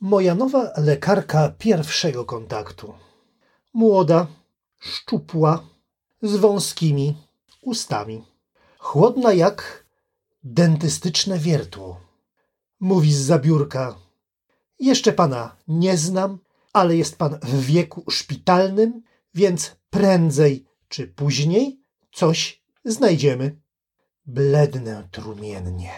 Moja nowa lekarka pierwszego kontaktu. Młoda, szczupła, z wąskimi ustami. Chłodna jak dentystyczne wiertło. Mówi z zabiórka. Jeszcze pana nie znam, ale jest pan w wieku szpitalnym, więc prędzej czy później coś znajdziemy. Blednę trumiennie,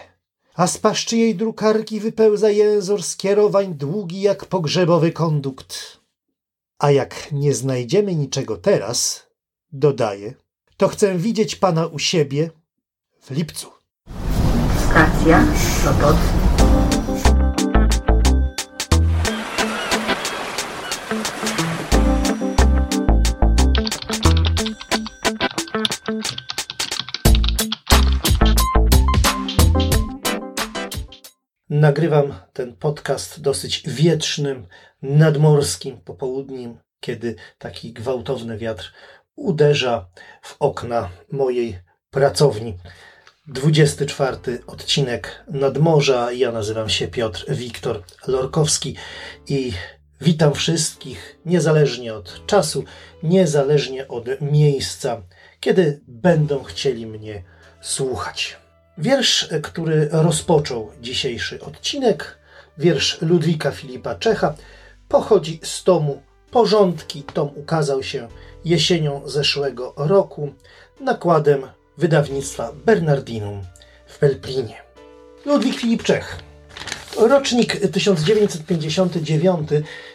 a z paszczy jej drukarki wypełza jęzor skierowań długi jak pogrzebowy kondukt. A jak nie znajdziemy niczego teraz, dodaje, to chcę widzieć pana u siebie w lipcu. Stacja Sopot. Nagrywam ten podcast dosyć wietrznym, nadmorskim popołudniem, kiedy taki gwałtowny wiatr uderza w okna mojej pracowni. 24 odcinek Nadmorza. Ja nazywam się Piotr Wiktor Lorkowski i witam wszystkich niezależnie od czasu, niezależnie od miejsca, kiedy będą chcieli mnie słuchać. Wiersz, który rozpoczął dzisiejszy odcinek, wiersz Ludwika Filipa Czecha, pochodzi z tomu Porządki. Tom ukazał się jesienią zeszłego roku nakładem wydawnictwa Bernardinum w Pelplinie. Ludwik Filip Czech. Rocznik 1959.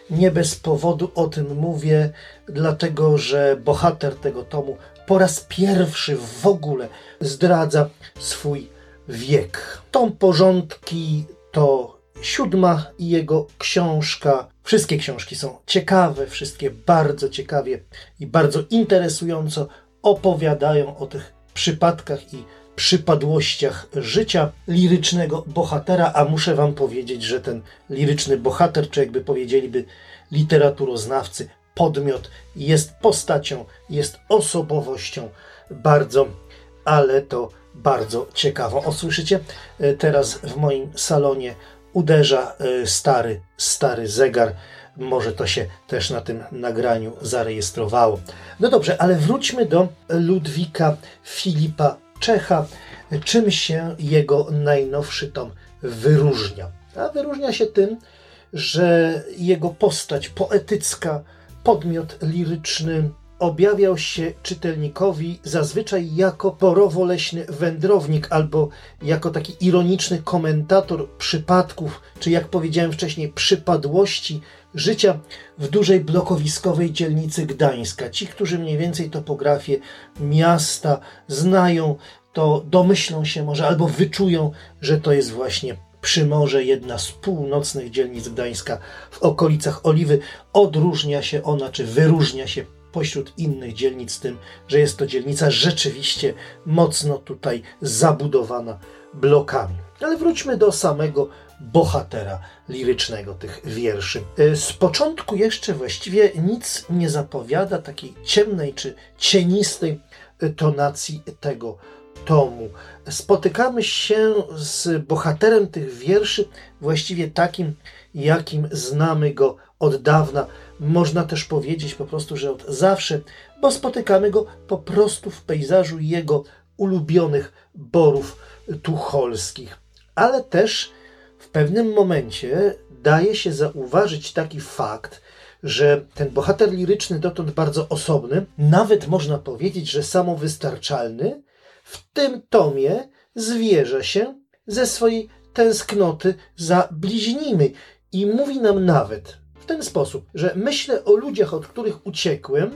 Nie bez powodu o tym mówię, dlatego że bohater tego tomu po raz pierwszy w ogóle zdradza swój wiek. Tom Porządki to siódma jego książka. Wszystkie książki są ciekawe, wszystkie bardzo ciekawie i bardzo interesująco opowiadają o tych przypadkach i przypadłościach życia lirycznego bohatera, a muszę wam powiedzieć, że ten liryczny bohater, czy jakby powiedzieliby literaturoznawcy, podmiot jest postacią, jest osobowością bardzo, ale to bardzo ciekawą. O, słyszycie? E, teraz w moim salonie uderza e, stary, stary zegar. Może to się też na tym nagraniu zarejestrowało. No dobrze, ale wróćmy do Ludwika Filipa Czecha. Czym się jego najnowszy tom wyróżnia? A wyróżnia się tym, że jego postać poetycka, podmiot liryczny objawiał się czytelnikowi zazwyczaj jako porowo-leśny wędrownik albo jako taki ironiczny komentator przypadków, czy jak powiedziałem wcześniej, przypadłości życia w dużej blokowiskowej dzielnicy Gdańska. Ci, którzy mniej więcej topografię miasta znają, to domyślą się może albo wyczują, że to jest właśnie Przymorze, jedna z północnych dzielnic Gdańska w okolicach Oliwy. Odróżnia się ona, czy wyróżnia się pośród innych dzielnic tym, że jest to dzielnica rzeczywiście mocno tutaj zabudowana blokami. Ale wróćmy do samego bohatera lirycznego tych wierszy. E, z początku jeszcze właściwie nic nie zapowiada takiej ciemnej czy cienistej tonacji tego tomu. Spotykamy się z bohaterem tych wierszy właściwie takim, jakim znamy go od dawna. Można też powiedzieć po prostu, że od zawsze, bo spotykamy go po prostu w pejzażu jego ulubionych borów tucholskich. Ale też w pewnym momencie daje się zauważyć taki fakt, że ten bohater liryczny, dotąd bardzo osobny, nawet można powiedzieć, że samowystarczalny, w tym tomie zwierza się ze swojej tęsknoty za bliźnimi i mówi nam nawet w ten sposób, że myślę o ludziach, od których uciekłem,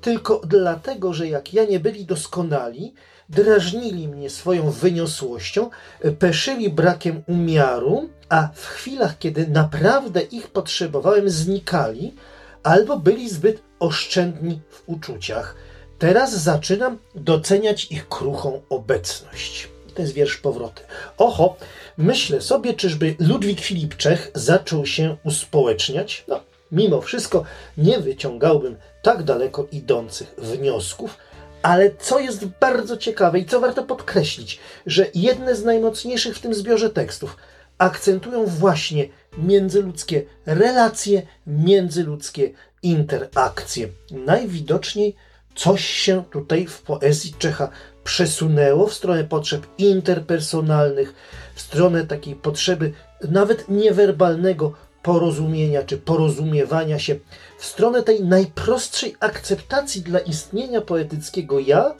tylko dlatego, że jak ja nie byli doskonali, drażnili mnie swoją wyniosłością, peszyli brakiem umiaru, a w chwilach, kiedy naprawdę ich potrzebowałem, znikali albo byli zbyt oszczędni w uczuciach. Teraz zaczynam doceniać ich kruchą obecność. To jest wiersz powroty. Oho, myślę sobie, czyżby Ludwik Filip Czech zaczął się uspołeczniać? No, mimo wszystko nie wyciągałbym tak daleko idących wniosków, ale co jest bardzo ciekawe i co warto podkreślić, że jedne z najmocniejszych w tym zbiorze tekstów akcentują właśnie międzyludzkie relacje, międzyludzkie interakcje. Najwidoczniej coś się tutaj w poezji Czecha przesunęło w stronę potrzeb interpersonalnych, w stronę takiej potrzeby nawet niewerbalnego porozumienia czy porozumiewania się, w stronę tej najprostszej akceptacji dla istnienia poetyckiego ja,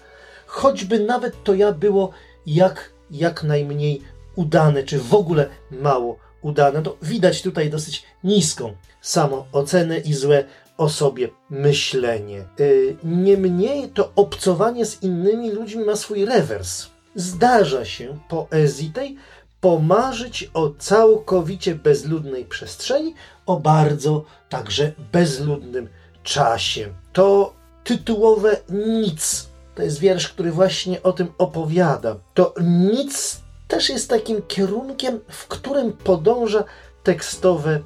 choćby nawet to ja było jak, jak najmniej udane, czy w ogóle mało udane. To widać tutaj dosyć niską samoocenę i złe o sobie myślenie. Y, niemniej to obcowanie z innymi ludźmi ma swój rewers. Zdarza się poezji tej pomarzyć o całkowicie bezludnej przestrzeni, o bardzo także bezludnym czasie. To tytułowe nic. To jest wiersz, który właśnie o tym opowiada. To nic też jest takim kierunkiem, w którym podąża tekstowe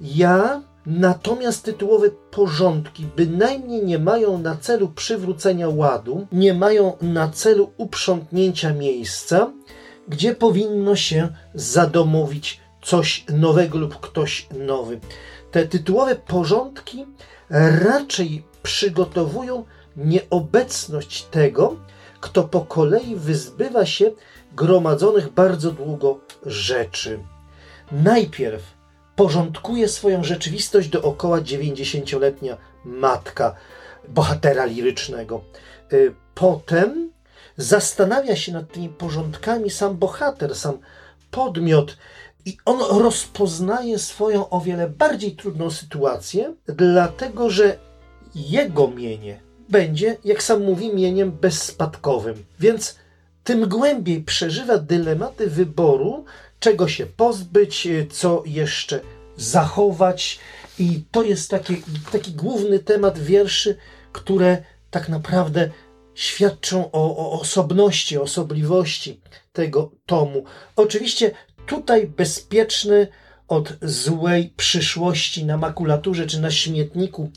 ja, Natomiast tytułowe porządki bynajmniej nie mają na celu przywrócenia ładu, nie mają na celu uprzątnięcia miejsca, gdzie powinno się zadomowić coś nowego lub ktoś nowy. Te tytułowe porządki raczej przygotowują nieobecność tego, kto po kolei wyzbywa się gromadzonych bardzo długo rzeczy. Najpierw porządkuje swoją rzeczywistość dookoła 90-letnia matka bohatera lirycznego. Y, potem zastanawia się nad tymi porządkami sam bohater, sam podmiot, i on rozpoznaje swoją o wiele bardziej trudną sytuację, dlatego że jego mienie będzie, jak sam mówi, mieniem bezspadkowym. Więc tym głębiej przeżywa dylematy wyboru, czego się pozbyć, co jeszcze zachować. I to jest taki, taki główny temat wierszy, które tak naprawdę świadczą o, o osobności, osobliwości tego tomu. Oczywiście tutaj bezpieczny od złej przyszłości na makulaturze czy na śmietniku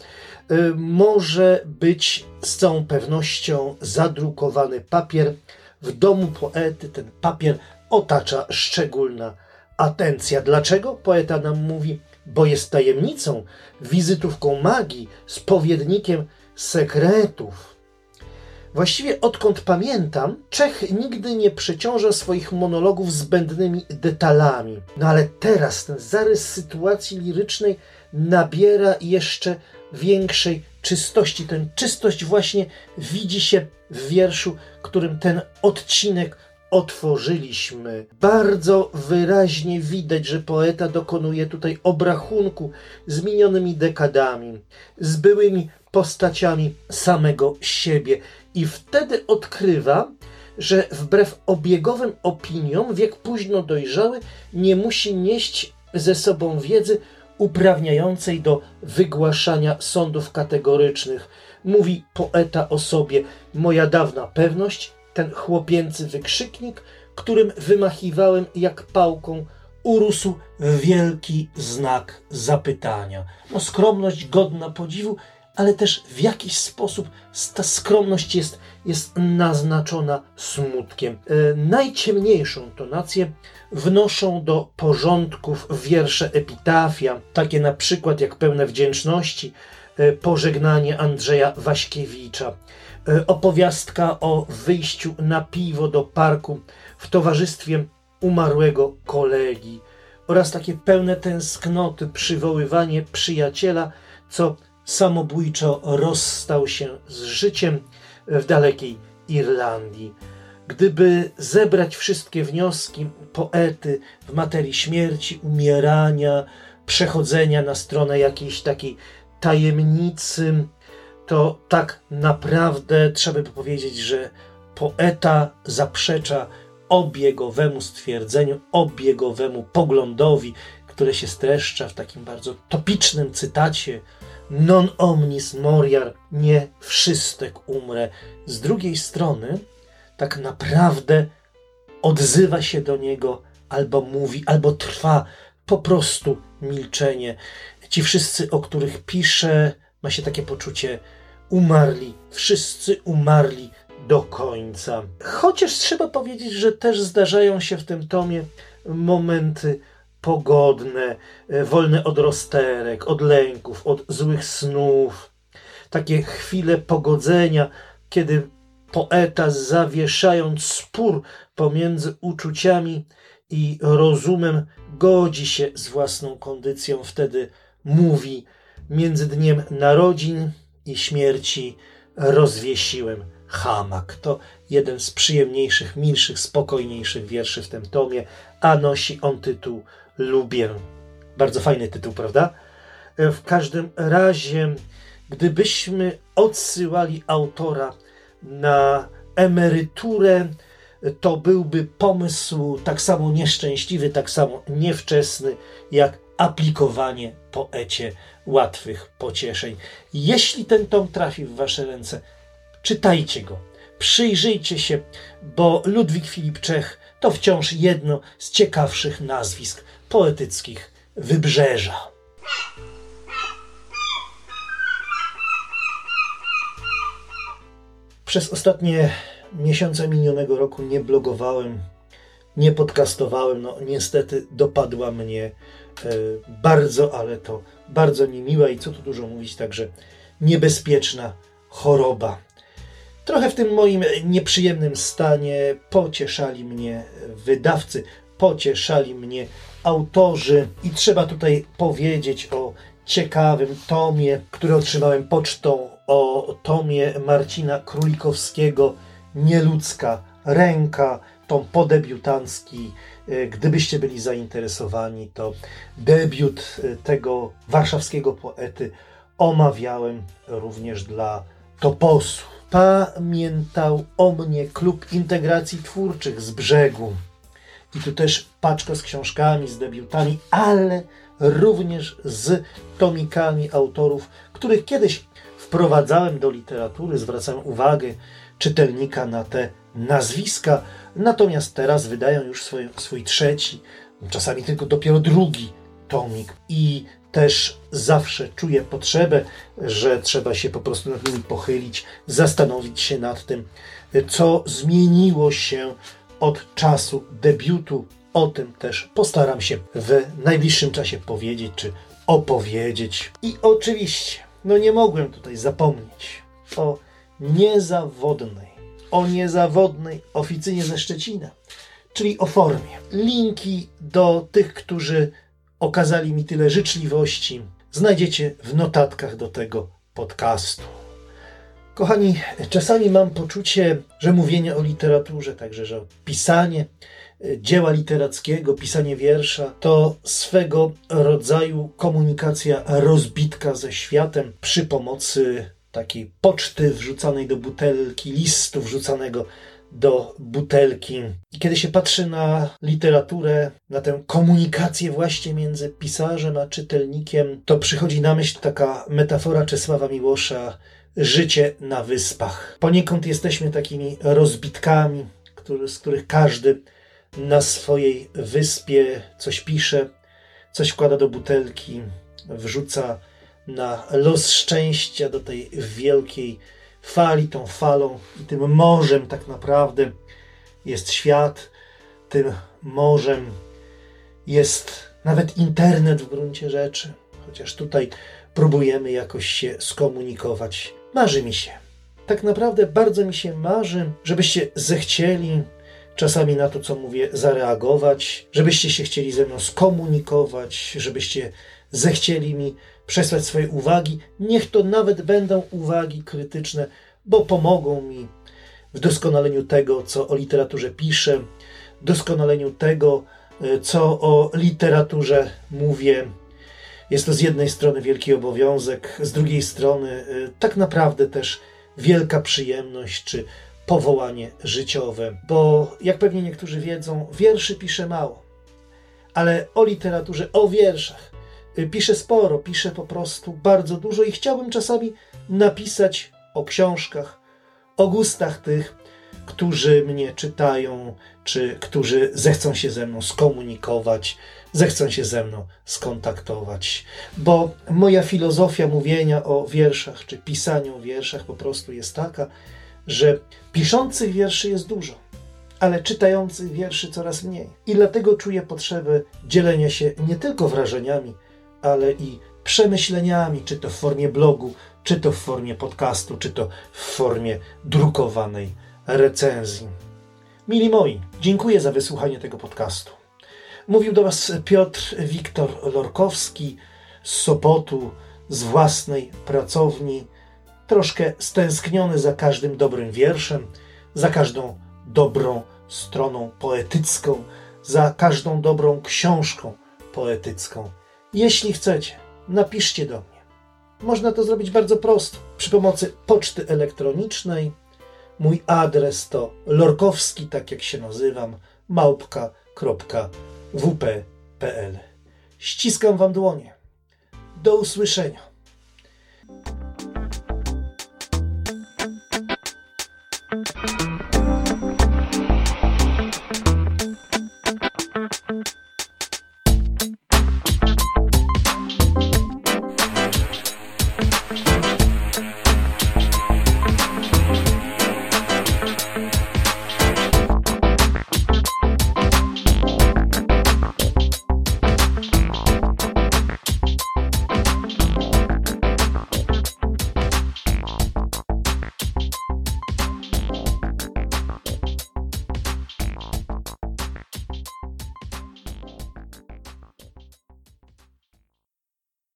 y, może być z całą pewnością zadrukowany papier. W domu poety ten papier otacza szczególna atencja. Dlaczego? Poeta nam mówi, bo jest tajemnicą, wizytówką magii, spowiednikiem sekretów. Właściwie odkąd pamiętam, Czech nigdy nie przeciąża swoich monologów zbędnymi detalami. No ale teraz ten zarys sytuacji lirycznej nabiera jeszcze większej czystości. Ten czystość właśnie widzi się w wierszu, którym ten odcinek otworzyliśmy. Bardzo wyraźnie widać, że poeta dokonuje tutaj obrachunku z minionymi dekadami, z byłymi postaciami samego siebie. I wtedy odkrywa, że wbrew obiegowym opiniom wiek późno dojrzały nie musi nieść ze sobą wiedzy uprawniającej do wygłaszania sądów kategorycznych. Mówi poeta o sobie: Moja dawna pewność ten chłopięcy wykrzyknik, którym wymachiwałem jak pałką, urósł wielki znak zapytania. No, skromność godna podziwu, ale też w jakiś sposób ta skromność jest, jest naznaczona smutkiem. E, najciemniejszą tonację wnoszą do porządków wiersze epitafia, takie na przykład jak pełne wdzięczności, pożegnanie Andrzeja Waśkiewicza, E, opowiastka o wyjściu na piwo do parku w towarzystwie umarłego kolegi oraz takie pełne tęsknoty przywoływanie przyjaciela, co samobójczo rozstał się z życiem w dalekiej Irlandii. Gdyby zebrać wszystkie wnioski poety w materii śmierci, umierania, przechodzenia na stronę jakiejś takiej tajemnicy, to tak naprawdę trzeba by powiedzieć, że poeta zaprzecza obiegowemu stwierdzeniu, obiegowemu poglądowi, które się streszcza w takim bardzo topicznym cytacie non omnis moriar, nie wszystek umrę. Z drugiej strony, tak naprawdę odzywa się do niego, albo mówi, albo trwa po prostu milczenie. Ci wszyscy, o których pisze, ma się takie poczucie, umarli, wszyscy umarli do końca. Chociaż trzeba powiedzieć, że też zdarzają się w tym tomie momenty pogodne, e, wolne od rozterek, od lęków, od złych snów. Takie chwile pogodzenia, kiedy poeta, zawieszając spór pomiędzy uczuciami i rozumem, godzi się z własną kondycją. Wtedy mówi: Między dniem narodzin i śmierci rozwiesiłem hamak. To jeden z przyjemniejszych, milszych, spokojniejszych wierszy w tym tomie, a nosi on tytuł Lubię. Bardzo fajny tytuł, prawda? W każdym razie, gdybyśmy odsyłali autora na emeryturę, to byłby pomysł tak samo nieszczęśliwy, tak samo niewczesny, jak aplikowanie poecie łatwych pocieszeń. Jeśli ten tom trafi w Wasze ręce, czytajcie go, przyjrzyjcie się, bo Ludwik Filip Czech to wciąż jedno z ciekawszych nazwisk poetyckich wybrzeża. Przez ostatnie miesiące minionego roku nie blogowałem, nie podcastowałem. No, niestety dopadła mnie bardzo, ale to bardzo niemiła i co tu dużo mówić, także niebezpieczna choroba. Trochę w tym moim nieprzyjemnym stanie pocieszali mnie wydawcy, pocieszali mnie autorzy i trzeba tutaj powiedzieć o ciekawym tomie, który otrzymałem pocztą, o tomie Marcina Królikowskiego Nieludzka ręka, tom podebiutancki. E, gdybyście byli zainteresowani, to debiut e, tego warszawskiego poety omawiałem również dla Toposu. Pamiętał o mnie Klub Integracji Twórczych z brzegu. I tu też paczka z książkami, z debiutami, ale również z tomikami autorów, których kiedyś wprowadzałem do literatury, zwracałem uwagę czytelnika na te nazwiska, natomiast teraz wydają już swój, swój trzeci, czasami tylko dopiero drugi tomik i też zawsze czuję potrzebę, że trzeba się po prostu nad nimi pochylić, zastanowić się nad tym, co zmieniło się od czasu debiutu. O tym też postaram się w najbliższym czasie powiedzieć czy opowiedzieć. I oczywiście, no nie mogłem tutaj zapomnieć o niezawodnej, o niezawodnej oficynie ze Szczecina, czyli o formie. Linki do tych, którzy okazali mi tyle życzliwości, znajdziecie w notatkach do tego podcastu. Kochani, czasami mam poczucie, że mówienie o literaturze, także że pisanie e, dzieła literackiego, pisanie wiersza to swego rodzaju komunikacja rozbitka ze światem przy pomocy takiej poczty wrzucanej do butelki, listu wrzucanego do butelki. I kiedy się patrzy na literaturę, na tę komunikację właśnie między pisarzem a czytelnikiem, to przychodzi na myśl taka metafora Czesława Miłosza życie na wyspach. Poniekąd jesteśmy takimi rozbitkami, który, z których każdy na swojej wyspie coś pisze, coś wkłada do butelki, wrzuca na los szczęścia do tej wielkiej fali, tą falą i tym morzem tak naprawdę jest świat, tym morzem jest nawet internet w gruncie rzeczy, chociaż tutaj próbujemy jakoś się skomunikować. Marzy mi się. Tak naprawdę bardzo mi się marzy, żebyście zechcieli czasami na to, co mówię, zareagować, żebyście się chcieli ze mną skomunikować, żebyście zechcieli mi przesłać swoje uwagi. Niech to nawet będą uwagi krytyczne, bo pomogą mi w doskonaleniu tego, co o literaturze piszę, doskonaleniu tego, e, co o literaturze mówię. Jest to z jednej strony wielki obowiązek, z drugiej strony e, tak naprawdę też wielka przyjemność czy powołanie życiowe, bo jak pewnie niektórzy wiedzą, wierszy piszę mało, ale o literaturze, o wierszach piszę sporo, piszę po prostu bardzo dużo i chciałbym czasami napisać o książkach, o gustach tych, którzy mnie czytają, czy którzy zechcą się ze mną skomunikować, zechcą się ze mną skontaktować. Bo moja filozofia mówienia o wierszach, czy pisania o wierszach po prostu jest taka, że piszących wierszy jest dużo, ale czytających wierszy coraz mniej. I dlatego czuję potrzebę dzielenia się nie tylko wrażeniami, ale i przemyśleniami, czy to w formie blogu, czy to w formie podcastu, czy to w formie drukowanej recenzji. Mili moi, dziękuję za wysłuchanie tego podcastu. Mówił do Was Piotr Wiktor Lorkowski z Sopotu, z własnej pracowni, troszkę stęskniony za każdym dobrym wierszem, za każdą dobrą stroną poetycką, za każdą dobrą książką poetycką. Jeśli chcecie, napiszcie do mnie. Można to zrobić bardzo prosto przy pomocy poczty elektronicznej. Mój adres to lorkowski, tak jak się nazywam, małpka.wp.pl. Ściskam Wam dłonie. Do usłyszenia.